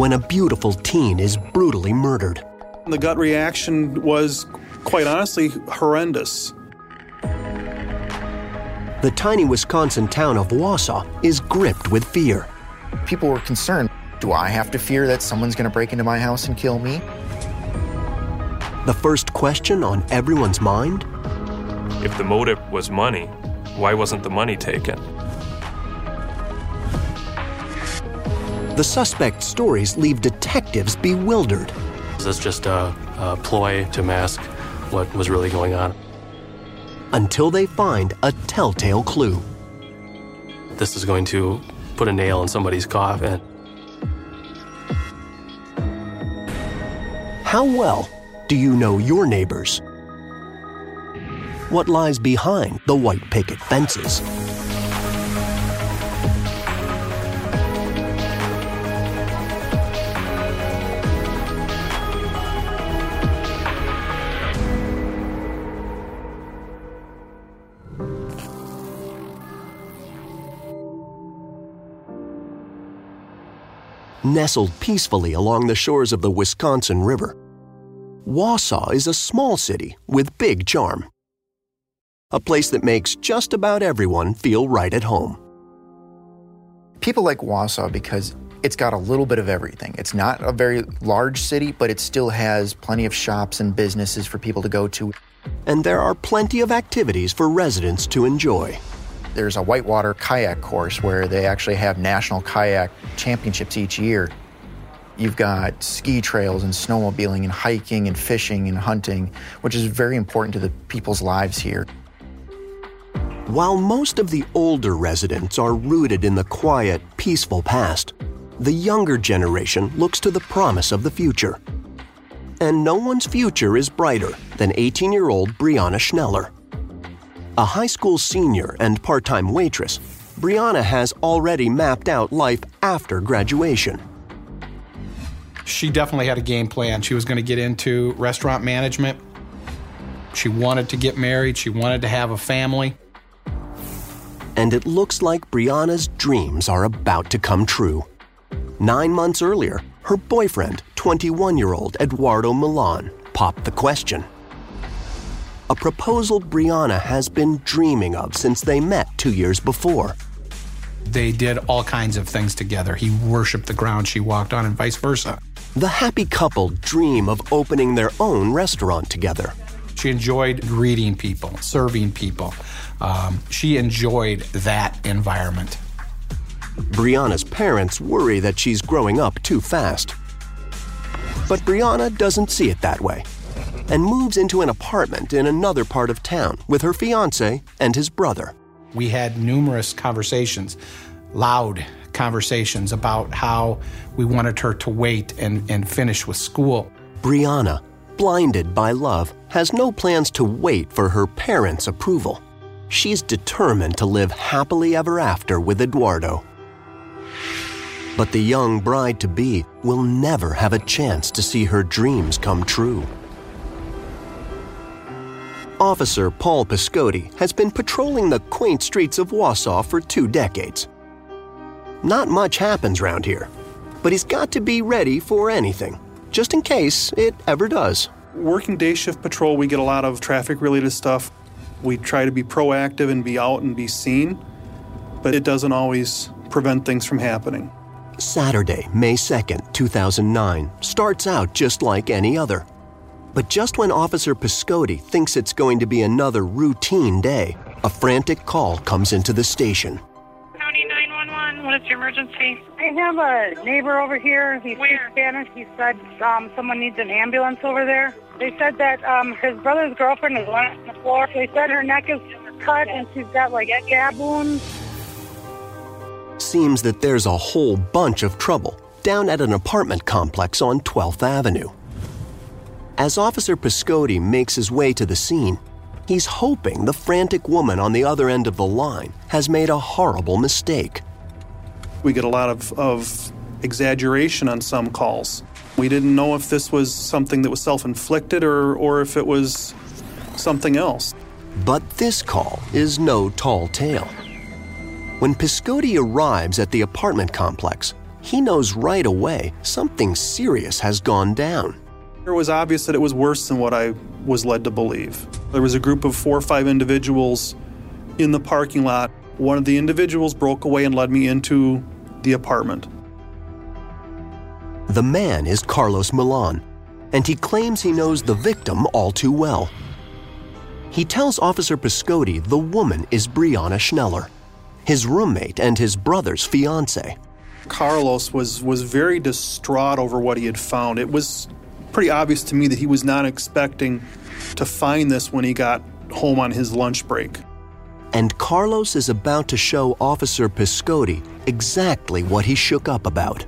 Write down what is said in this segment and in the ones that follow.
When a beautiful teen is brutally murdered. The gut reaction was, quite honestly, horrendous. The tiny Wisconsin town of Wausau is gripped with fear. People were concerned do I have to fear that someone's going to break into my house and kill me? The first question on everyone's mind If the motive was money, why wasn't the money taken? The suspect's stories leave detectives bewildered. This Is just a, a ploy to mask what was really going on? Until they find a telltale clue. This is going to put a nail in somebody's coffin. How well do you know your neighbors? What lies behind the white picket fences? Nestled peacefully along the shores of the Wisconsin River. Wausau is a small city with big charm. A place that makes just about everyone feel right at home. People like Wausau because it's got a little bit of everything. It's not a very large city, but it still has plenty of shops and businesses for people to go to. And there are plenty of activities for residents to enjoy. There's a whitewater kayak course where they actually have national kayak championships each year. You've got ski trails and snowmobiling and hiking and fishing and hunting, which is very important to the people's lives here. While most of the older residents are rooted in the quiet, peaceful past, the younger generation looks to the promise of the future. And no one's future is brighter than 18 year old Breanna Schneller. A high school senior and part time waitress, Breanna has already mapped out life after graduation. She definitely had a game plan. She was going to get into restaurant management. She wanted to get married. She wanted to have a family. And it looks like Breanna's dreams are about to come true. Nine months earlier, her boyfriend, 21 year old Eduardo Milan, popped the question. A proposal Breanna has been dreaming of since they met two years before. They did all kinds of things together. He worshiped the ground she walked on, and vice versa. The happy couple dream of opening their own restaurant together. She enjoyed greeting people, serving people. Um, she enjoyed that environment. Breanna's parents worry that she's growing up too fast. But Breanna doesn't see it that way and moves into an apartment in another part of town with her fiance and his brother. We had numerous conversations, loud conversations about how we wanted her to wait and, and finish with school. Breanna blinded by love, has no plans to wait for her parents' approval. She's determined to live happily ever after with Eduardo. But the young bride to be will never have a chance to see her dreams come true. Officer Paul Piscotti has been patrolling the quaint streets of Wausau for two decades. Not much happens round here, but he's got to be ready for anything, just in case it ever does. Working day shift patrol, we get a lot of traffic related stuff. We try to be proactive and be out and be seen, but it doesn't always prevent things from happening. Saturday, May 2nd, 2009, starts out just like any other. But just when Officer Piscotti thinks it's going to be another routine day, a frantic call comes into the station. County 911, what is your emergency? I have a neighbor over here. He speaks Spanish. He said um, someone needs an ambulance over there. They said that um, his brother's girlfriend is lying on the floor. They said her neck is cut and she's got like scab wounds. Seems that there's a whole bunch of trouble down at an apartment complex on 12th Avenue. As Officer Piscotti makes his way to the scene, he's hoping the frantic woman on the other end of the line has made a horrible mistake. We get a lot of, of exaggeration on some calls. We didn't know if this was something that was self inflicted or, or if it was something else. But this call is no tall tale. When Piscotti arrives at the apartment complex, he knows right away something serious has gone down. It was obvious that it was worse than what I was led to believe. There was a group of four or five individuals in the parking lot. One of the individuals broke away and led me into the apartment. The man is Carlos Milan, and he claims he knows the victim all too well. He tells Officer Piscotti the woman is Breanna Schneller, his roommate and his brother's fiance. Carlos was, was very distraught over what he had found. It was pretty obvious to me that he was not expecting to find this when he got home on his lunch break. And Carlos is about to show Officer Piscotti exactly what he shook up about.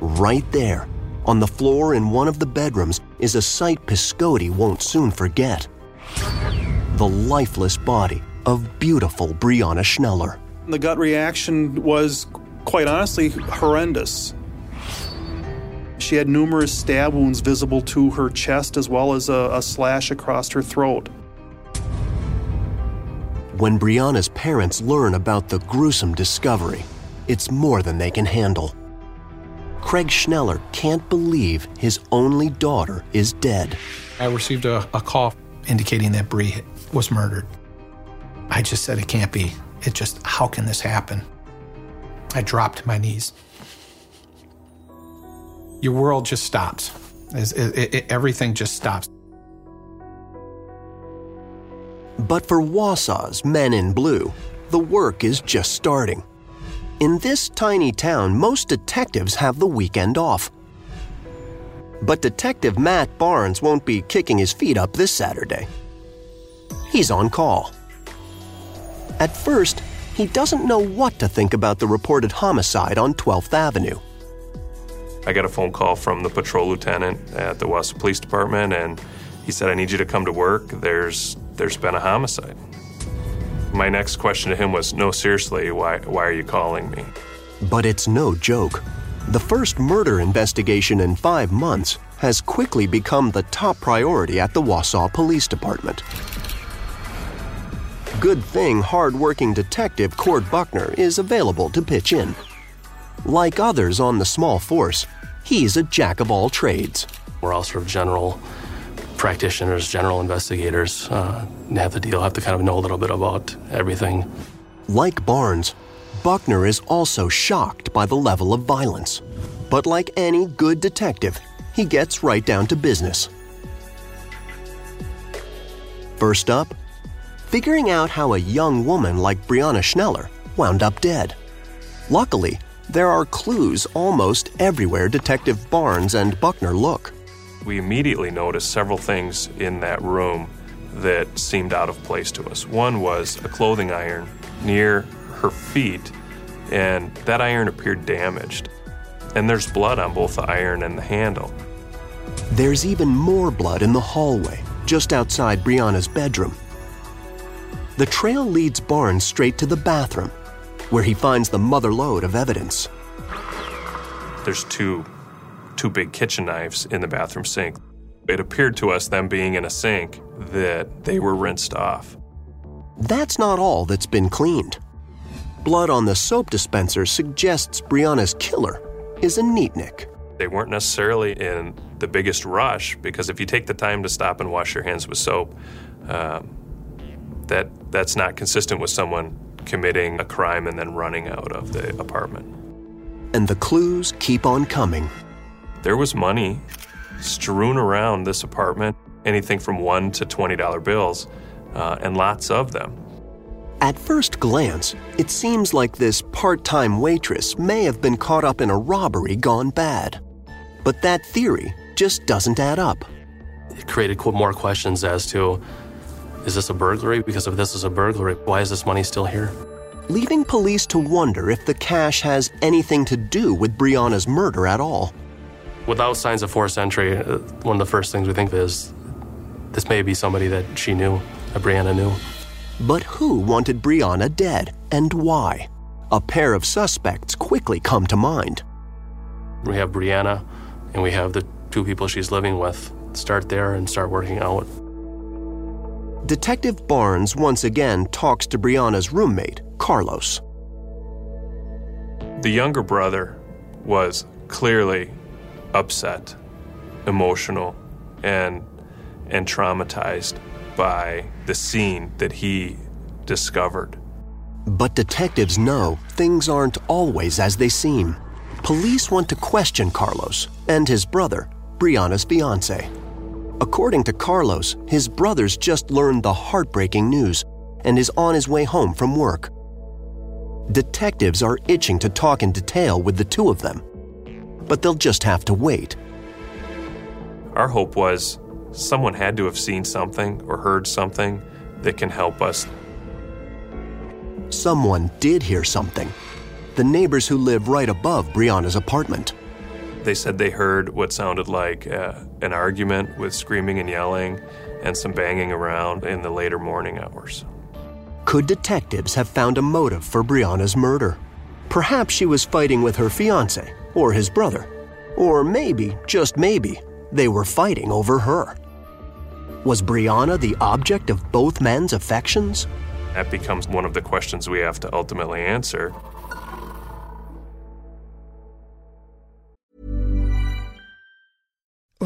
Right there, on the floor in one of the bedrooms, is a sight Piscotti won't soon forget the lifeless body of beautiful Breanna Schneller. The gut reaction was, quite honestly, horrendous. She had numerous stab wounds visible to her chest as well as a, a slash across her throat. When Breanna's parents learn about the gruesome discovery, it's more than they can handle. Craig Schneller can't believe his only daughter is dead. I received a, a call indicating that Bree was murdered. I just said, it can't be. It just, how can this happen? I dropped to my knees. Your world just stops. It, it, it, everything just stops. But for Wausau's Men in Blue, the work is just starting. In this tiny town, most detectives have the weekend off. But Detective Matt Barnes won't be kicking his feet up this Saturday. He's on call. At first, he doesn't know what to think about the reported homicide on 12th Avenue. I got a phone call from the patrol lieutenant at the Wausau Police Department, and he said, "I need you to come to work. There's there's been a homicide." My next question to him was, "No, seriously, why why are you calling me?" But it's no joke. The first murder investigation in five months has quickly become the top priority at the Wausau Police Department. Good thing hard-working detective Cord Buckner is available to pitch in. Like others on the small force, he's a jack of all trades. We're all sort of general practitioners, general investigators, uh, have the deal, have to kind of know a little bit about everything. Like Barnes, Buckner is also shocked by the level of violence. But like any good detective, he gets right down to business. First up, figuring out how a young woman like Breanna Schneller wound up dead. Luckily, there are clues almost everywhere Detective Barnes and Buckner look. We immediately noticed several things in that room that seemed out of place to us. One was a clothing iron near her feet, and that iron appeared damaged. And there's blood on both the iron and the handle. There's even more blood in the hallway, just outside Breanna's bedroom. The trail leads Barnes straight to the bathroom, where he finds the mother lode of evidence. There's two two big kitchen knives in the bathroom sink. It appeared to us, them being in a sink, that they were rinsed off. That's not all that's been cleaned. Blood on the soap dispenser suggests Breanna's killer is a neatnik. They weren't necessarily in the biggest rush because if you take the time to stop and wash your hands with soap, um, that that's not consistent with someone committing a crime and then running out of the apartment. And the clues keep on coming. There was money strewn around this apartment, anything from one to twenty dollar bills, uh, and lots of them. At first glance, it seems like this part time waitress may have been caught up in a robbery gone bad. But that theory just doesn't add up. It created more questions as to is this a burglary? Because if this is a burglary, why is this money still here? Leaving police to wonder if the cash has anything to do with Breanna's murder at all. Without signs of forced entry, uh, one of the first things we think of is this may be somebody that she knew, that Breanna knew. But who wanted Breanna dead and why? A pair of suspects quickly come to mind. We have Breanna and we have the two people she's living with. Start there and start working out. Detective Barnes once again talks to Breanna's roommate, Carlos. The younger brother was clearly upset, emotional, and and traumatized by the scene that he discovered. But detectives know things aren't always as they seem. Police want to question Carlos and his brother, Breanna's fiance. According to Carlos, his brother's just learned the heartbreaking news and is on his way home from work. Detectives are itching to talk in detail with the two of them, but they'll just have to wait. Our hope was someone had to have seen something or heard something that can help us. Someone did hear something. The neighbors who live right above Breanna's apartment. They said they heard what sounded like uh, an argument with screaming and yelling and some banging around in the later morning hours. Could detectives have found a motive for Breanna's murder? Perhaps she was fighting with her fiance or his brother. Or maybe, just maybe, they were fighting over her. Was Breanna the object of both men's affections? That becomes one of the questions we have to ultimately answer.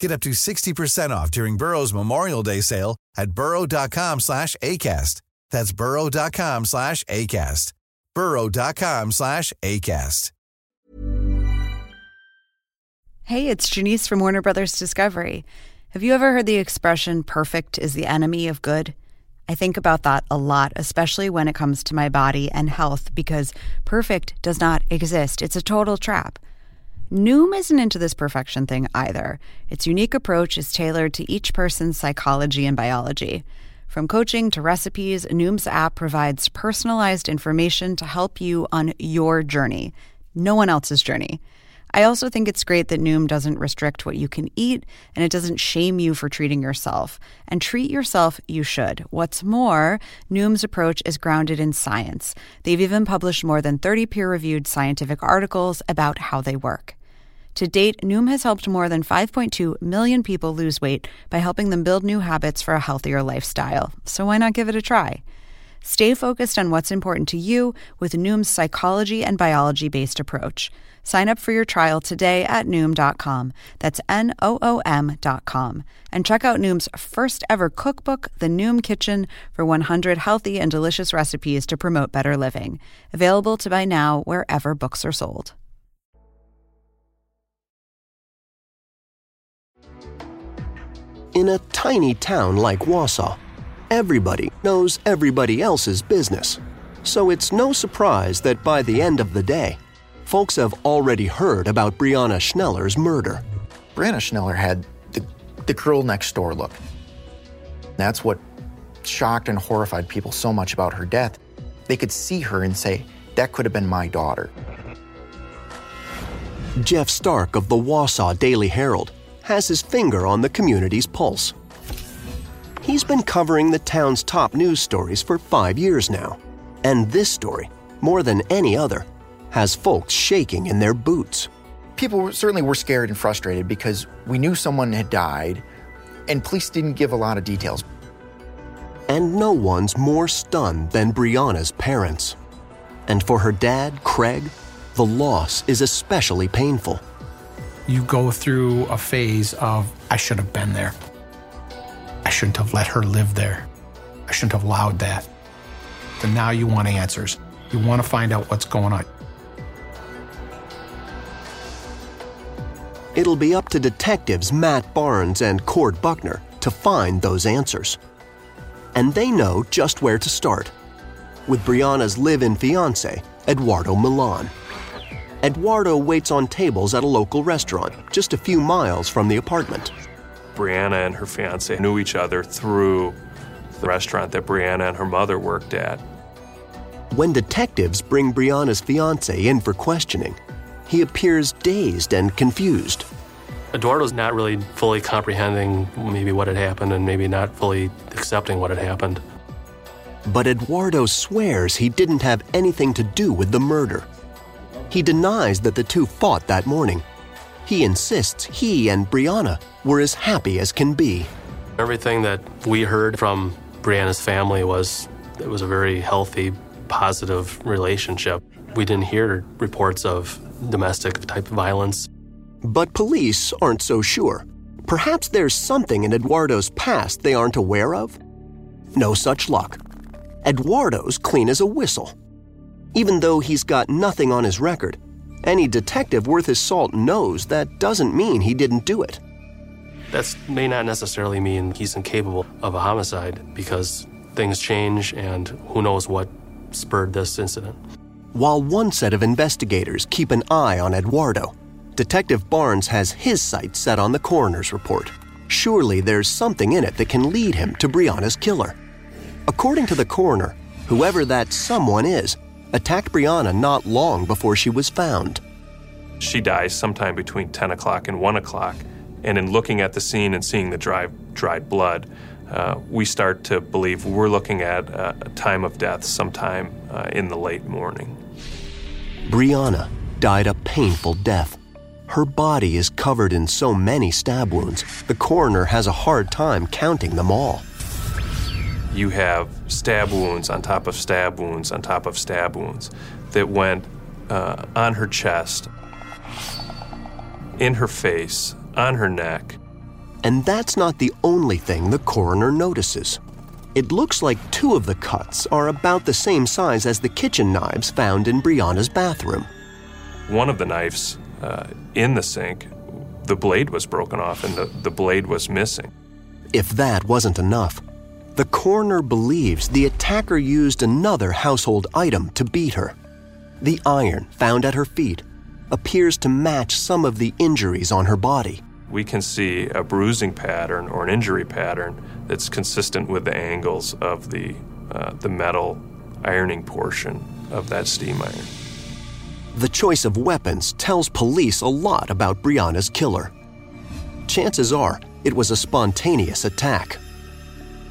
Get up to 60% off during Burrow's Memorial Day sale at burrow.com slash ACAST. That's burrow.com slash ACAST. burrow.com slash ACAST. Hey, it's Janice from Warner Brothers Discovery. Have you ever heard the expression, perfect is the enemy of good? I think about that a lot, especially when it comes to my body and health, because perfect does not exist. It's a total trap. Noom isn't into this perfection thing either. Its unique approach is tailored to each person's psychology and biology. From coaching to recipes, Noom's app provides personalized information to help you on your journey, no one else's journey. I also think it's great that Noom doesn't restrict what you can eat and it doesn't shame you for treating yourself. And treat yourself, you should. What's more, Noom's approach is grounded in science. They've even published more than 30 peer reviewed scientific articles about how they work. To date, Noom has helped more than 5.2 million people lose weight by helping them build new habits for a healthier lifestyle. So why not give it a try? Stay focused on what's important to you with Noom's psychology and biology based approach. Sign up for your trial today at Noom.com. That's N O O M.com. And check out Noom's first ever cookbook, The Noom Kitchen, for 100 healthy and delicious recipes to promote better living. Available to buy now wherever books are sold. In a tiny town like Wausau, everybody knows everybody else's business. So it's no surprise that by the end of the day, folks have already heard about Breanna Schneller's murder. Breanna Schneller had the, the girl next door look. That's what shocked and horrified people so much about her death. They could see her and say, that could have been my daughter. Jeff Stark of the Wausau Daily Herald has his finger on the community's pulse. He's been covering the town's top news stories for five years now, and this story, more than any other, has folks shaking in their boots. People certainly were scared and frustrated because we knew someone had died, and police didn't give a lot of details. And no one's more stunned than Breanna's parents. And for her dad, Craig, the loss is especially painful you go through a phase of, I should have been there. I shouldn't have let her live there. I shouldn't have allowed that. And now you want answers. You want to find out what's going on. It'll be up to detectives Matt Barnes and Cord Buckner to find those answers. And they know just where to start with Breanna's live in fiance, Eduardo Milan. Eduardo waits on tables at a local restaurant just a few miles from the apartment. Breanna and her fiance knew each other through the restaurant that Breanna and her mother worked at. When detectives bring Breanna's fiance in for questioning, he appears dazed and confused. Eduardo's not really fully comprehending maybe what had happened and maybe not fully accepting what had happened. But Eduardo swears he didn't have anything to do with the murder. He denies that the two fought that morning. He insists he and Breanna were as happy as can be. Everything that we heard from Breanna's family was it was a very healthy, positive relationship. We didn't hear reports of domestic type violence. But police aren't so sure. Perhaps there's something in Eduardo's past they aren't aware of? No such luck. Eduardo's clean as a whistle. Even though he's got nothing on his record, any detective worth his salt knows that doesn't mean he didn't do it. That may not necessarily mean he's incapable of a homicide because things change and who knows what spurred this incident. While one set of investigators keep an eye on Eduardo, Detective Barnes has his sights set on the coroner's report. Surely there's something in it that can lead him to Breanna's killer. According to the coroner, whoever that someone is attacked Breanna not long before she was found. She dies sometime between 10 o'clock and 1 o'clock. And in looking at the scene and seeing the dry, dried blood, uh, we start to believe we're looking at a, a time of death sometime uh, in the late morning. Breanna died a painful death. Her body is covered in so many stab wounds, the coroner has a hard time counting them all you have stab wounds on top of stab wounds on top of stab wounds that went uh, on her chest, in her face, on her neck. And that's not the only thing the coroner notices. It looks like two of the cuts are about the same size as the kitchen knives found in Breanna's bathroom. One of the knives uh, in the sink, the blade was broken off and the, the blade was missing. If that wasn't enough, the coroner believes the attacker used another household item to beat her the iron found at her feet, appears to match some of the injuries on her body. We can see a bruising pattern or an injury pattern that's consistent with the angles of the, uh, the metal ironing portion of that steam iron. The choice of weapons tells police a lot about Breanna's killer. Chances are it was a spontaneous attack.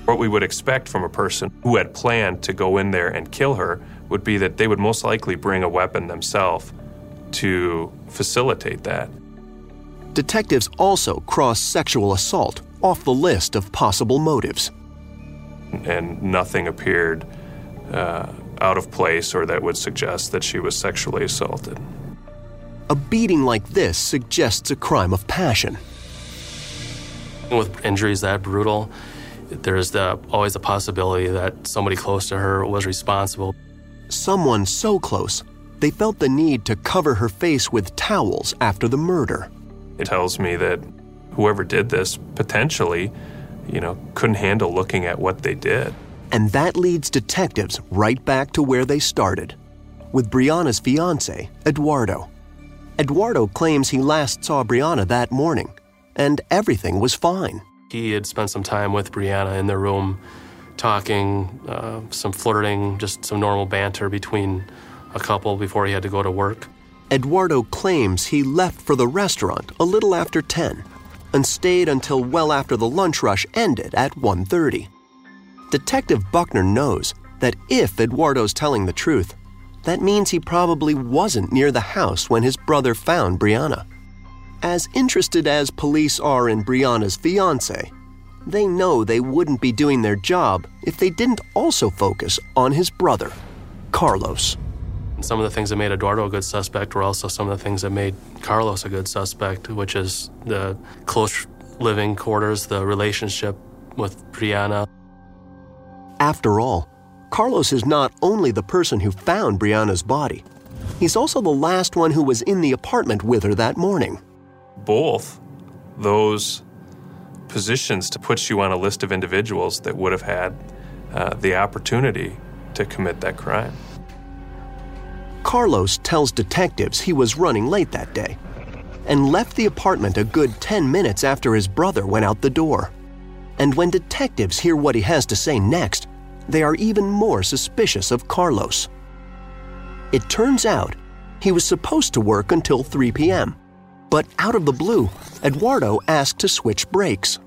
What we would expect from a person who had planned to go in there and kill her would be that they would most likely bring a weapon themselves to facilitate that. Detectives also cross sexual assault off the list of possible motives. And nothing appeared uh, out of place or that would suggest that she was sexually assaulted. A beating like this suggests a crime of passion. With injuries that brutal, there's the, always a possibility that somebody close to her was responsible. Someone so close, they felt the need to cover her face with towels after the murder. It tells me that whoever did this potentially, you know, couldn't handle looking at what they did. And that leads detectives right back to where they started with Breanna's fiance, Eduardo. Eduardo claims he last saw Breanna that morning, and everything was fine. He had spent some time with Breanna in the room, talking, uh, some flirting, just some normal banter between a couple before he had to go to work. Eduardo claims he left for the restaurant a little after 10 and stayed until well after the lunch rush ended at 1:30. Detective Buckner knows that if Eduardo's telling the truth, that means he probably wasn't near the house when his brother found Breanna. As interested as police are in Breanna's fiance, they know they wouldn't be doing their job if they didn't also focus on his brother, Carlos. Some of the things that made Eduardo a good suspect were also some of the things that made Carlos a good suspect, which is the close living quarters, the relationship with Breanna. After all, Carlos is not only the person who found Breanna's body, he's also the last one who was in the apartment with her that morning. Both those positions to put you on a list of individuals that would have had uh, the opportunity to commit that crime. Carlos tells detectives he was running late that day and left the apartment a good 10 minutes after his brother went out the door. And when detectives hear what he has to say next, they are even more suspicious of Carlos. It turns out he was supposed to work until 3 p.m., but out of the blue, Eduardo asked to switch breaks.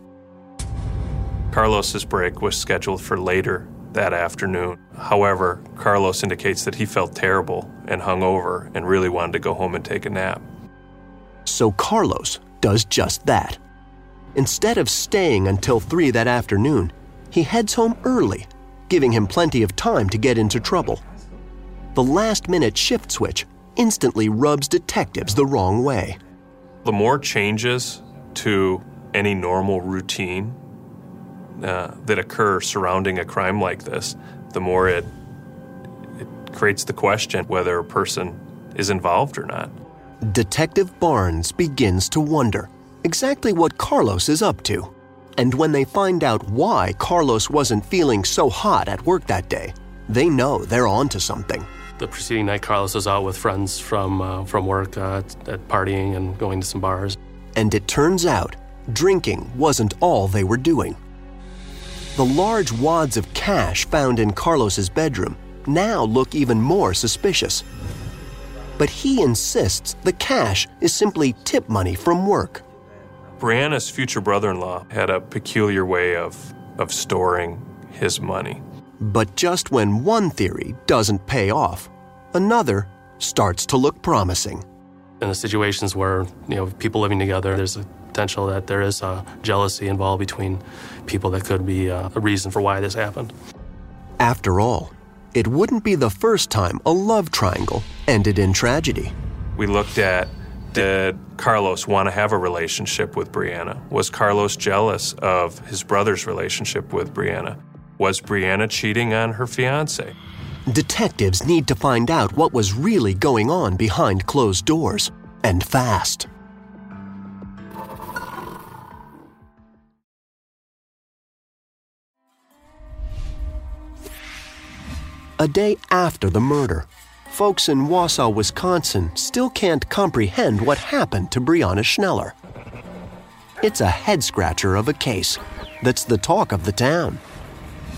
Carlos's break was scheduled for later that afternoon. However, Carlos indicates that he felt terrible and hungover and really wanted to go home and take a nap. So Carlos does just that. Instead of staying until 3 that afternoon, he heads home early, giving him plenty of time to get into trouble. The last minute shift switch instantly rubs detectives the wrong way. The more changes to any normal routine uh, that occur surrounding a crime like this, the more it, it creates the question whether a person is involved or not. Detective Barnes begins to wonder exactly what Carlos is up to. And when they find out why Carlos wasn't feeling so hot at work that day, they know they're onto something. The preceding night, Carlos was out with friends from, uh, from work uh, at partying and going to some bars. And it turns out drinking wasn't all they were doing. The large wads of cash found in Carlos's bedroom now look even more suspicious. But he insists the cash is simply tip money from work. Breanna's future brother in law had a peculiar way of, of storing his money. But just when one theory doesn't pay off, another starts to look promising. In the situations where you know people living together, there's a potential that there is a jealousy involved between people that could be uh, a reason for why this happened. After all, it wouldn't be the first time a love triangle ended in tragedy. We looked at did Carlos want to have a relationship with Breanna? Was Carlos jealous of his brother's relationship with Breanna? Was Breanna cheating on her fiance? Detectives need to find out what was really going on behind closed doors, and fast. A day after the murder, folks in Wausau, Wisconsin still can't comprehend what happened to Breanna Schneller. It's a head scratcher of a case that's the talk of the town.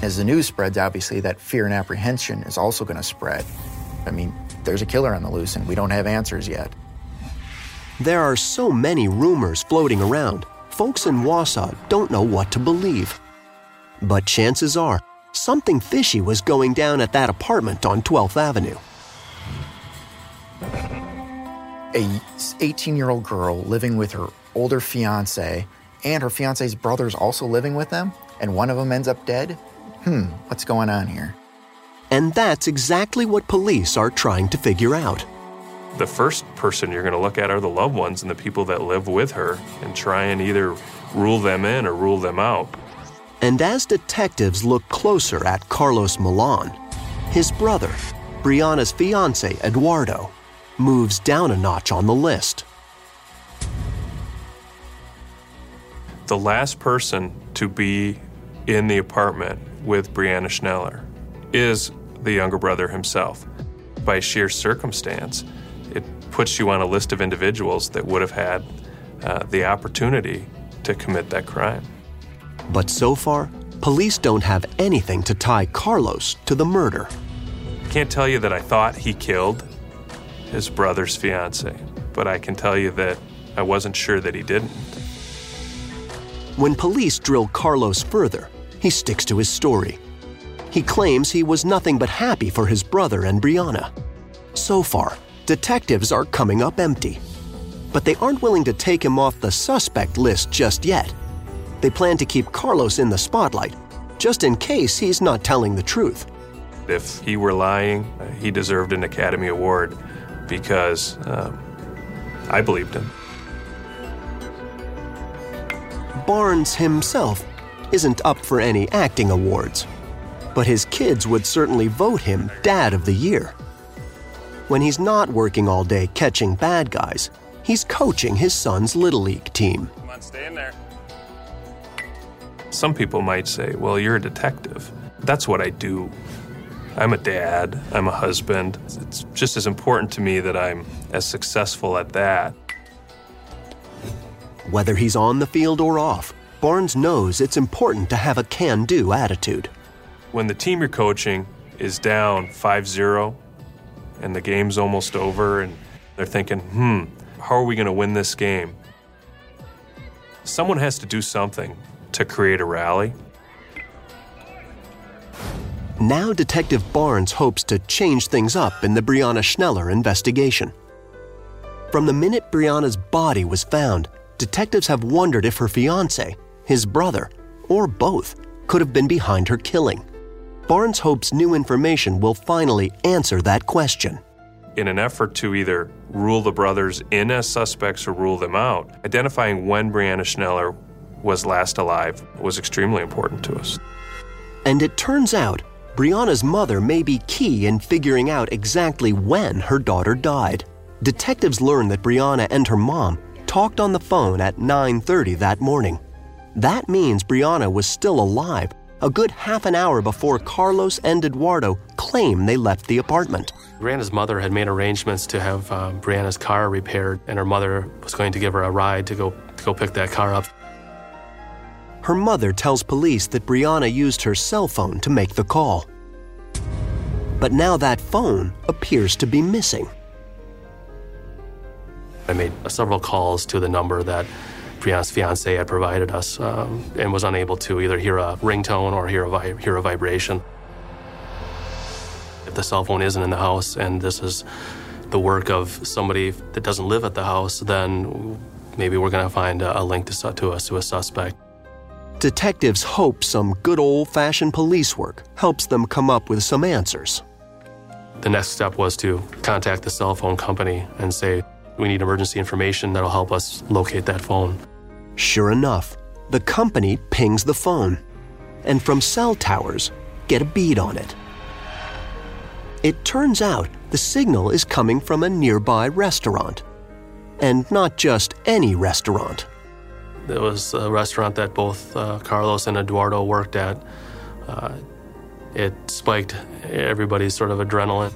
As the news spreads, obviously, that fear and apprehension is also going to spread. I mean, there's a killer on the loose, and we don't have answers yet. There are so many rumors floating around, folks in Wausau don't know what to believe. But chances are, something fishy was going down at that apartment on 12th Avenue. A 18 year old girl living with her older fiance, and her fiance's brother's also living with them, and one of them ends up dead? Hmm, what's going on here? And that's exactly what police are trying to figure out. The first person you're going to look at are the loved ones and the people that live with her and try and either rule them in or rule them out. And as detectives look closer at Carlos Milan, his brother, Breanna's fiance, Eduardo, moves down a notch on the list. The last person to be in the apartment with Breanna Schneller is the younger brother himself. By sheer circumstance, it puts you on a list of individuals that would have had uh, the opportunity to commit that crime. But so far, police don't have anything to tie Carlos to the murder. Can't tell you that I thought he killed his brother's fiance, but I can tell you that I wasn't sure that he didn't. When police drill Carlos further, he sticks to his story. He claims he was nothing but happy for his brother and Breanna. So far, detectives are coming up empty. But they aren't willing to take him off the suspect list just yet. They plan to keep Carlos in the spotlight, just in case he's not telling the truth. If he were lying, he deserved an Academy Award because um, I believed him. Barnes himself isn't up for any acting awards, but his kids would certainly vote him Dad of the Year. When he's not working all day catching bad guys, he's coaching his son's Little League team. Come on, stay in there. Some people might say, well, you're a detective. That's what I do. I'm a dad, I'm a husband. It's just as important to me that I'm as successful at that. Whether he's on the field or off, Barnes knows it's important to have a can do attitude. When the team you're coaching is down 5 0 and the game's almost over, and they're thinking, hmm, how are we going to win this game? Someone has to do something to create a rally. Now, Detective Barnes hopes to change things up in the Breanna Schneller investigation. From the minute Breanna's body was found, detectives have wondered if her fiance, his brother, or both could have been behind her killing. Barnes hopes new information will finally answer that question. In an effort to either rule the brothers in as suspects or rule them out, identifying when Breanna Schneller was last alive was extremely important to us. And it turns out Breanna's mother may be key in figuring out exactly when her daughter died. Detectives learn that Breanna and her mom talked on the phone at 9:30 that morning. That means Breanna was still alive a good half an hour before Carlos and Eduardo claim they left the apartment. Breanna's mother had made arrangements to have uh, Breanna's car repaired, and her mother was going to give her a ride to go to go pick that car up. Her mother tells police that Breanna used her cell phone to make the call. But now that phone appears to be missing. I made several calls to the number that fiance had provided us um, and was unable to either hear a ringtone or hear a, vi- hear a vibration. If the cell phone isn't in the house and this is the work of somebody that doesn't live at the house, then maybe we're going to find a, a link to, to, us, to a suspect. Detectives hope some good old fashioned police work helps them come up with some answers. The next step was to contact the cell phone company and say, we need emergency information that'll help us locate that phone. Sure enough, the company pings the phone, and from cell towers, get a bead on it. It turns out the signal is coming from a nearby restaurant. And not just any restaurant. It was a restaurant that both uh, Carlos and Eduardo worked at. Uh, it spiked everybody's sort of adrenaline.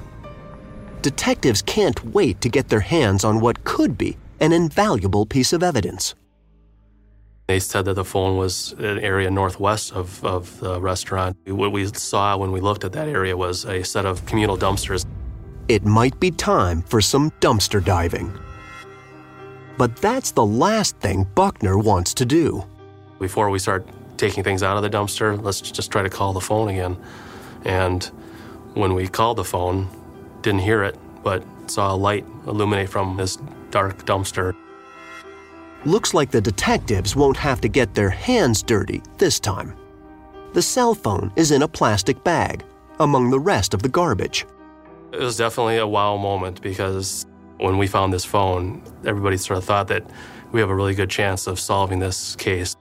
detectives can't wait to get their hands on what could be an invaluable piece of evidence. They said that the phone was an area northwest of, of the restaurant. What we saw when we looked at that area was a set of communal dumpsters. It might be time for some dumpster diving. But that's the last thing Buckner wants to do. Before we start taking things out of the dumpster, let's just try to call the phone again. And when we called the phone, didn't hear it, but saw a light illuminate from this dark dumpster. Looks like the detectives won't have to get their hands dirty this time. The cell phone is in a plastic bag among the rest of the garbage. It was definitely a wow moment because when we found this phone, everybody sort of thought that we have a really good chance of solving this case.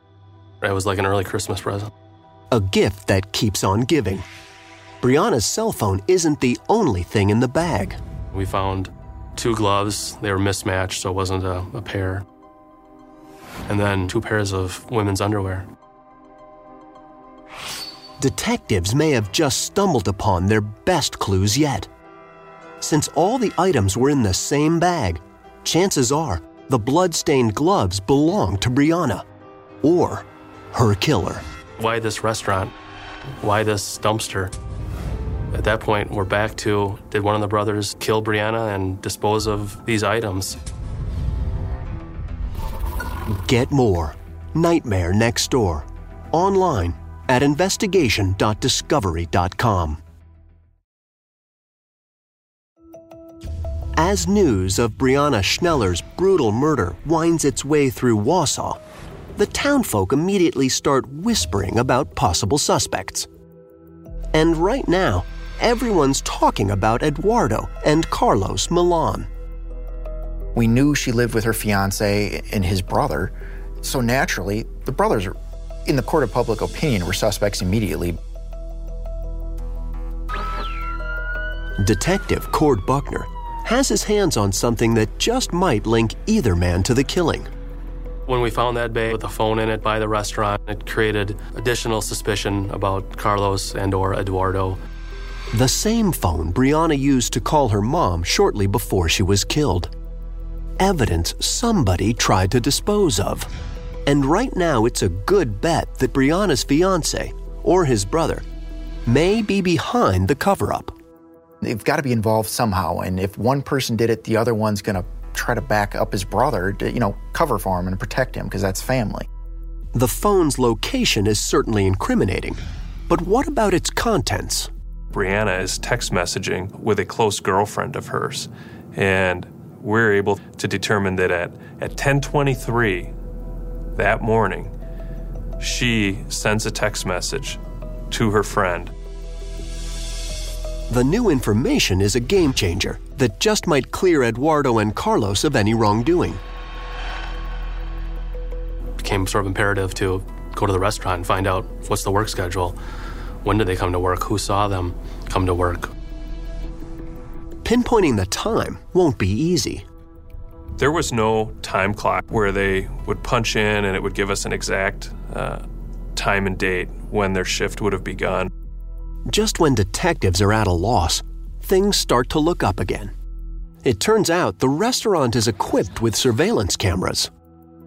It was like an early Christmas present. A gift that keeps on giving. Breanna's cell phone isn't the only thing in the bag. We found two gloves. They were mismatched, so it wasn't a, a pair. And then two pairs of women's underwear. Detectives may have just stumbled upon their best clues yet. Since all the items were in the same bag, chances are the blood-stained gloves belong to Breanna or her killer. Why this restaurant? Why this dumpster? At that point, we're back to did one of the brothers kill Breanna and dispose of these items? Get more Nightmare Next Door online at investigation.discovery.com. As news of Breanna Schneller's brutal murder winds its way through Wausau, the townfolk immediately start whispering about possible suspects. And right now, everyone's talking about Eduardo and Carlos Milan. We knew she lived with her fiance and his brother, so naturally, the brothers, in the court of public opinion, were suspects immediately. Detective Cord Buckner has his hands on something that just might link either man to the killing. When we found that bag with a phone in it by the restaurant, it created additional suspicion about Carlos and or Eduardo. The same phone Breanna used to call her mom shortly before she was killed. Evidence somebody tried to dispose of. And right now it's a good bet that Breanna's fiance or his brother may be behind the cover-up. They've got to be involved somehow, and if one person did it, the other one's going to try to back up his brother to, you know, cover for him and protect him because that's family. The phone's location is certainly incriminating, but what about its contents? Breanna is text messaging with a close girlfriend of hers, and we're able to determine that at, at 1023 that morning, she sends a text message to her friend. The new information is a game changer that just might clear Eduardo and Carlos of any wrongdoing. It became sort of imperative to go to the restaurant and find out what's the work schedule. When did they come to work? Who saw them come to work? Pinpointing the time won't be easy. There was no time clock where they would punch in and it would give us an exact uh, time and date when their shift would have begun. Just when detectives are at a loss, things start to look up again. It turns out the restaurant is equipped with surveillance cameras.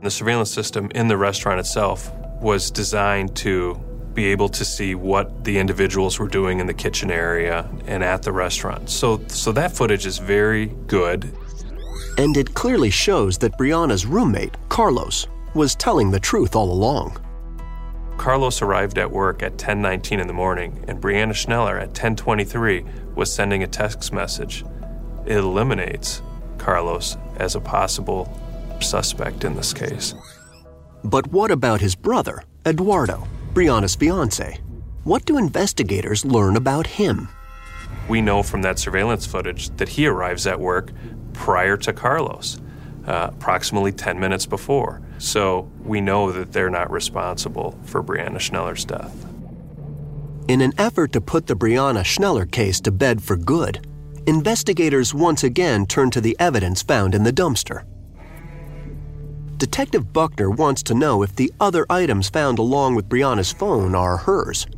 The surveillance system in the restaurant itself was designed to be able to see what the individuals were doing in the kitchen area and at the restaurant. So, so that footage is very good. And it clearly shows that Breanna's roommate, Carlos, was telling the truth all along. Carlos arrived at work at 10:19 in the morning and Breanna Schneller at 10:23 was sending a text message. It eliminates Carlos as a possible suspect in this case. But what about his brother, Eduardo, Breanna's fiance? What do investigators learn about him? We know from that surveillance footage that he arrives at work prior to Carlos, uh, approximately 10 minutes before. So we know that they're not responsible for Breanna Schneller's death. In an effort to put the Breanna Schneller case to bed for good, investigators once again turn to the evidence found in the dumpster. Detective Buckner wants to know if the other items found along with Breanna's phone are hers.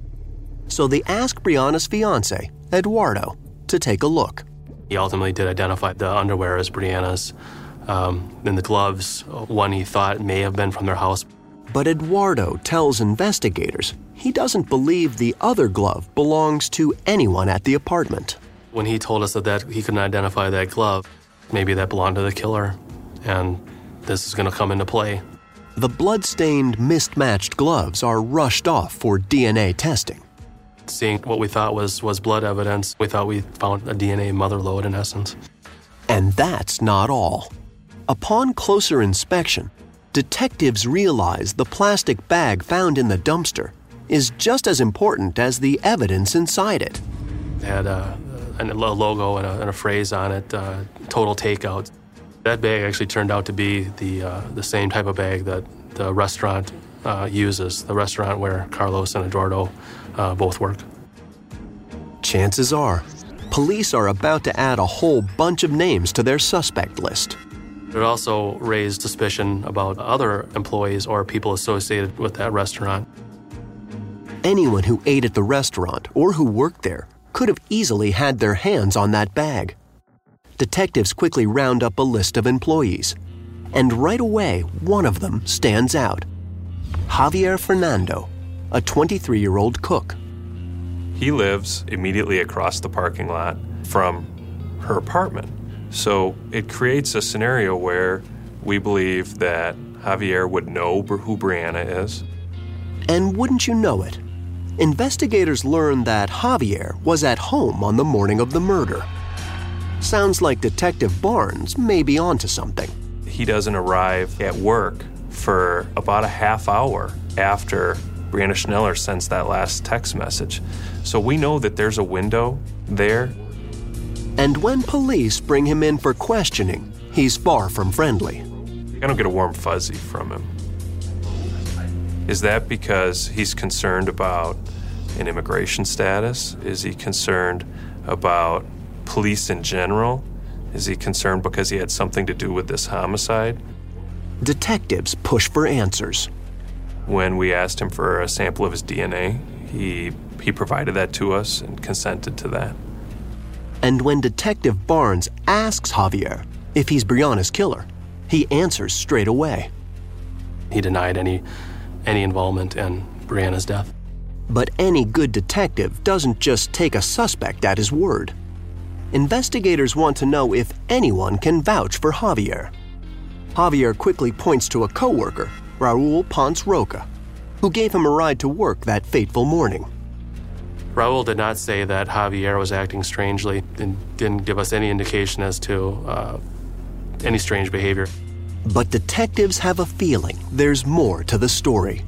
So they ask Breanna's fiance, Eduardo, to take a look. He ultimately did identify the underwear as Breanna's. Um, and the gloves, one he thought may have been from their house. But Eduardo tells investigators he doesn't believe the other glove belongs to anyone at the apartment. When he told us that, that he couldn't identify that glove, maybe that belonged to the killer, and this is going to come into play. The blood-stained, mismatched gloves are rushed off for DNA testing. Seeing what we thought was, was blood evidence, we thought we found a DNA mother lode in essence. And that's not all. Upon closer inspection, detectives realize the plastic bag found in the dumpster is just as important as the evidence inside it. It had a, a logo and a, and a, phrase on it, uh, total takeout. That bag actually turned out to be the, uh, the same type of bag that the restaurant uh, uses, the restaurant where Carlos and Eduardo uh, both work. Chances are, police are about to add a whole bunch of names to their suspect list. It also raised suspicion about other employees or people associated with that restaurant. Anyone who ate at the restaurant or who worked there could have easily had their hands on that bag. Detectives quickly round up a list of employees, and right away, one of them stands out Javier Fernando, a 23 year old cook. He lives immediately across the parking lot from her apartment. So it creates a scenario where we believe that Javier would know who Breanna is. And wouldn't you know it? Investigators learned that Javier was at home on the morning of the murder. Sounds like Detective Barnes may be onto something. He doesn't arrive at work for about a half hour after Breanna Schneller sends that last text message. So we know that there's a window there and when police bring him in for questioning, he's far from friendly. I don't get a warm fuzzy from him. Is that because he's concerned about an immigration status? Is he concerned about police in general? Is he concerned because he had something to do with this homicide? Detectives push for answers. When we asked him for a sample of his DNA, he, he provided that to us and consented to that. And when Detective Barnes asks Javier if he's Breanna's killer, he answers straight away. He denied any, any involvement in Breanna's death. But any good detective doesn't just take a suspect at his word. Investigators want to know if anyone can vouch for Javier. Javier quickly points to a coworker, Raul Ponce Roca, who gave him a ride to work that fateful morning. Raul did not say that Javier was acting strangely and didn't give us any indication as to uh, any strange behavior. But detectives have a feeling there's more to the story.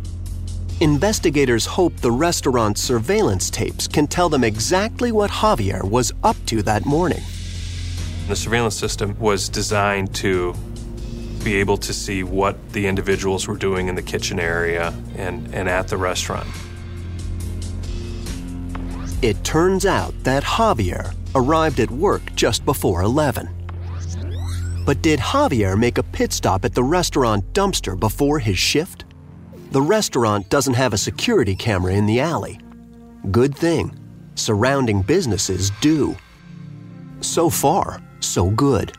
Investigators hope the restaurant's surveillance tapes can tell them exactly what Javier was up to that morning. The surveillance system was designed to be able to see what the individuals were doing in the kitchen area and, and at the restaurant. It turns out that Javier arrived at work just before 11. But did Javier make a pit stop at the restaurant dumpster before his shift? The restaurant doesn't have a security camera in the alley. Good thing. Surrounding businesses do. So far, so good.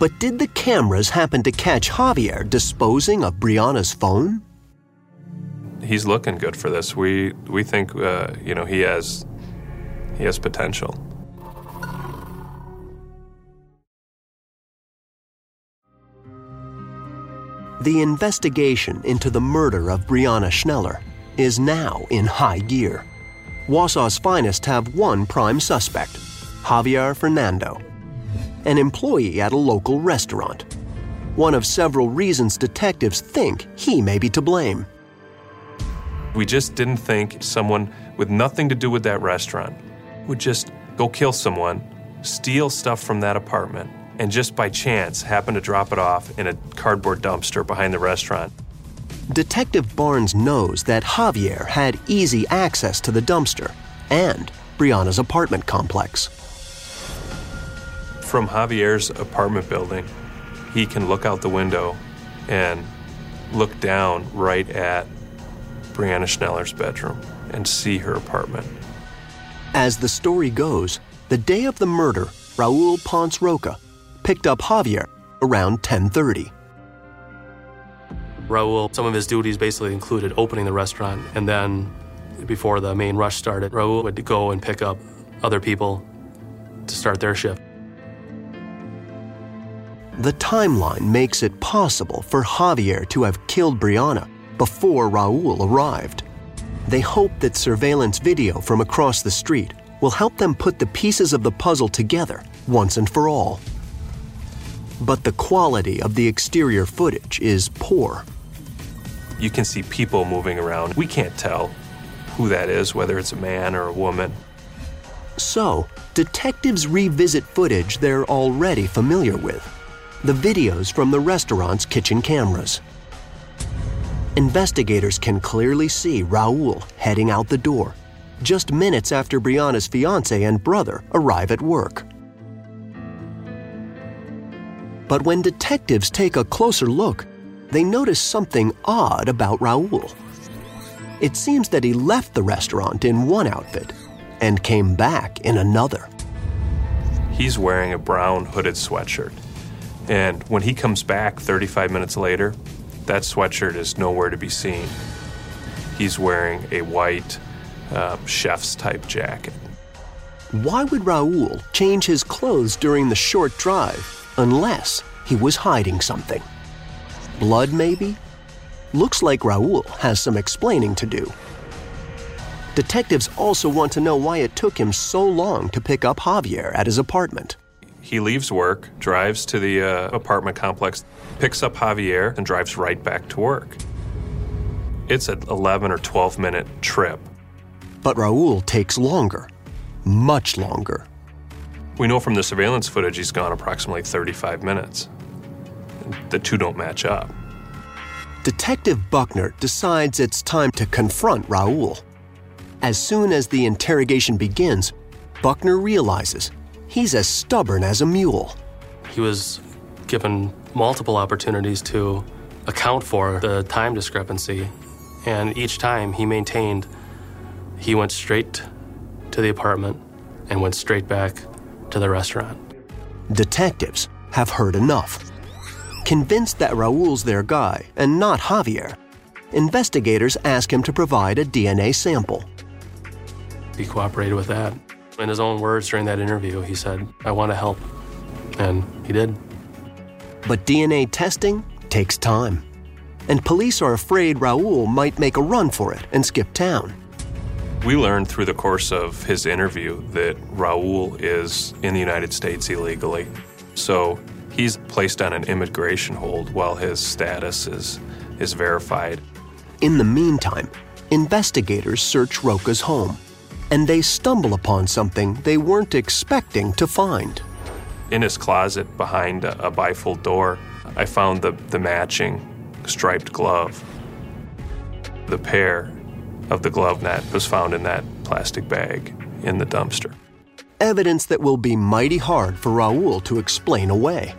But did the cameras happen to catch Javier disposing of Breanna's phone? He's looking good for this. We we think uh, you know he has he has potential. The investigation into the murder of Breanna Schneller is now in high gear. Wausau's finest have one prime suspect, Javier Fernando, an employee at a local restaurant. One of several reasons detectives think he may be to blame. We just didn't think someone with nothing to do with that restaurant would just go kill someone, steal stuff from that apartment, and just by chance happened to drop it off in a cardboard dumpster behind the restaurant. Detective Barnes knows that Javier had easy access to the dumpster and Breanna's apartment complex. From Javier's apartment building, he can look out the window and look down right at Breanna Schneller's bedroom and see her apartment. As the story goes, the day of the murder, Raul Ponce Roca picked up Javier around 10:30. Raul, some of his duties basically included opening the restaurant, and then before the main rush started, Raul would go and pick up other people to start their shift. The timeline makes it possible for Javier to have killed Breanna before Raul arrived. They hope that surveillance video from across the street will help them put the pieces of the puzzle together once and for all. But the quality of the exterior footage is poor. You can see people moving around. We can't tell who that is, whether it's a man or a woman. So, detectives revisit footage they're already familiar with the videos from the restaurant's kitchen cameras. Investigators can clearly see Raul heading out the door just minutes after Breanna's fiance and brother arrive at work. But when detectives take a closer look, they notice something odd about Raul. It seems that he left the restaurant in one outfit and came back in another. He's wearing a brown hooded sweatshirt. And when he comes back 35 minutes later, that sweatshirt is nowhere to be seen. He's wearing a white uh, chef's type jacket. Why would Raul change his clothes during the short drive unless he was hiding something? Blood, maybe? Looks like Raul has some explaining to do. Detectives also want to know why it took him so long to pick up Javier at his apartment. He leaves work, drives to the uh, apartment complex, picks up Javier, and drives right back to work. It's an 11 or 12 minute trip. But Raul takes longer, much longer. We know from the surveillance footage he's gone approximately 35 minutes. The two don't match up. Detective Buckner decides it's time to confront Raul. As soon as the interrogation begins, Buckner realizes he's as stubborn as a mule. He was given multiple opportunities to account for the time discrepancy, and each time he maintained he went straight to the apartment and went straight back to the restaurant. Detectives have heard enough. Convinced that Raul's their guy and not Javier, investigators ask him to provide a DNA sample. He cooperated with that. In his own words during that interview, he said, I want to help. And he did. But DNA testing takes time. And police are afraid Raul might make a run for it and skip town. We learned through the course of his interview that Raul is in the United States illegally. So he's placed on an immigration hold while his status is, is verified. In the meantime, investigators search Roca's home, and they stumble upon something they weren't expecting to find. In his closet behind a, bifold door, I found the, the matching striped glove. The pair of the glove net was found in that plastic bag in the dumpster. Evidence that will be mighty hard for Raul to explain away.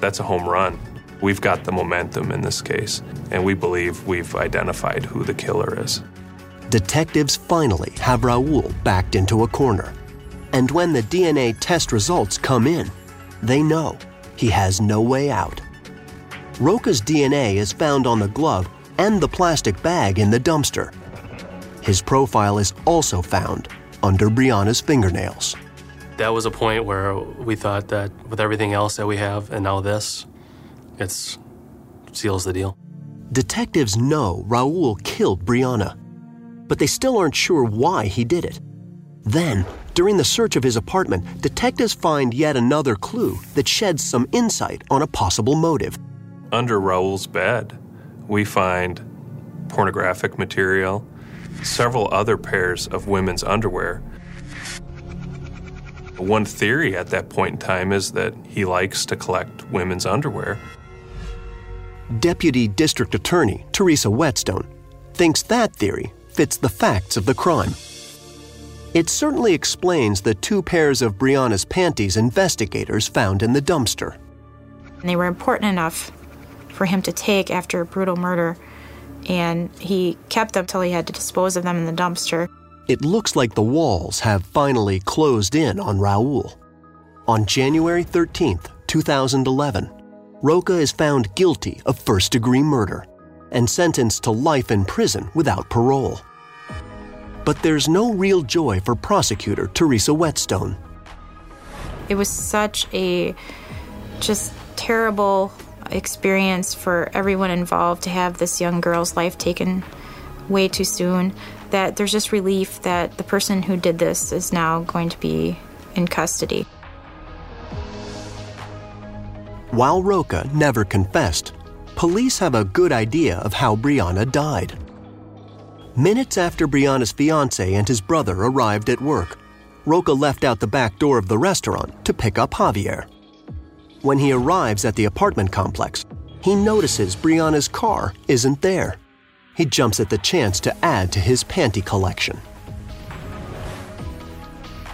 That's a home run. We've got the momentum in this case, and we believe we've identified who the killer is. Detectives finally have Raul backed into a corner. And when the DNA test results come in, they know he has no way out. Roca's DNA is found on the glove and the plastic bag in the dumpster. His profile is also found under Breanna's fingernails. That was a point where we thought that with everything else that we have and now this, it seals the deal. Detectives know Raul killed Breanna, but they still aren't sure why he did it. Then, during the search of his apartment, detectives find yet another clue that sheds some insight on a possible motive. Under Raul's bed, we find pornographic material, several other pairs of women's underwear. One theory at that point in time is that he likes to collect women's underwear. Deputy District Attorney Theresa Wetzsteon thinks that theory fits the facts of the crime. It certainly explains the two pairs of Breanna's panties investigators found in the dumpster. They were important enough for him to take after a brutal murder, and he kept them till he had to dispose of them in the dumpster. It looks like the walls have finally closed in on Raul. On January 13, 2011, Roca is found guilty of first degree murder and sentenced to life in prison without parole. But there's no real joy for prosecutor Theresa Wetzsteon. It was such a just terrible experience for everyone involved to have this young girl's life taken way too soon that there's just relief that the person who did this is now going to be in custody. While Roca never confessed, police have a good idea of how Breanna died. Minutes after Breanna's fiance and his brother arrived at work, Roca left out the back door of the restaurant to pick up Javier. When he arrives at the apartment complex, he notices Breanna's car isn't there. He jumps at the chance to add to his panty collection.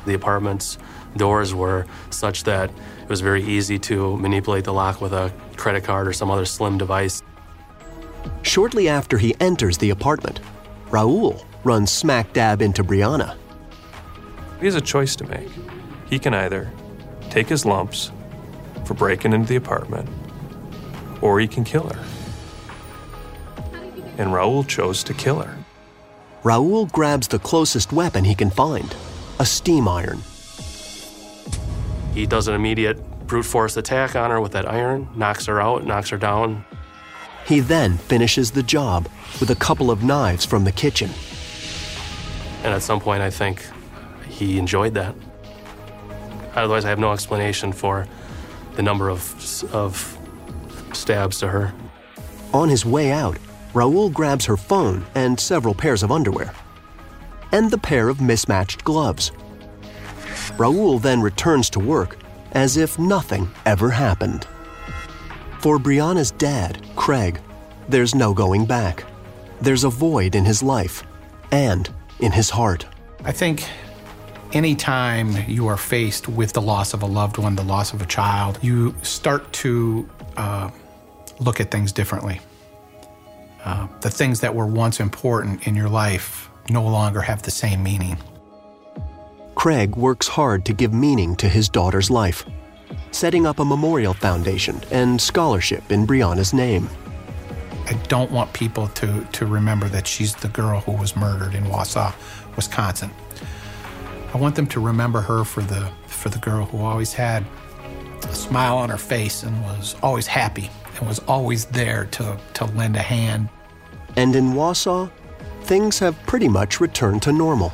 The apartment's doors were such that it was very easy to manipulate the lock with a credit card or some other slim device. Shortly after he enters the apartment, Raul runs smack dab into Breanna. He has a choice to make. He can either take his lumps for breaking into the apartment, or he can kill her. And Raul chose to kill her. Raul grabs the closest weapon he can find a steam iron. He does an immediate brute force attack on her with that iron, knocks her out, knocks her down. He then finishes the job with a couple of knives from the kitchen. And at some point, I think he enjoyed that. Otherwise, I have no explanation for the number of, of stabs to her. On his way out, Raul grabs her phone and several pairs of underwear, and the pair of mismatched gloves. Raul then returns to work as if nothing ever happened. For Breanna's dad, Craig, there's no going back. There's a void in his life and in his heart. I think anytime you are faced with the loss of a loved one, the loss of a child, you start to uh, look at things differently. Uh, the things that were once important in your life no longer have the same meaning. Craig works hard to give meaning to his daughter's life, setting up a memorial foundation and scholarship in Breanna's name. I don't want people to, to remember that she's the girl who was murdered in Wausau, Wisconsin. I want them to remember her for the, for the girl who always had a smile on her face and was always happy and was always there to, to lend a hand. And in Wausau, things have pretty much returned to normal.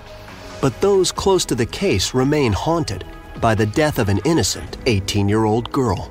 But those close to the case remain haunted by the death of an innocent 18 year old girl.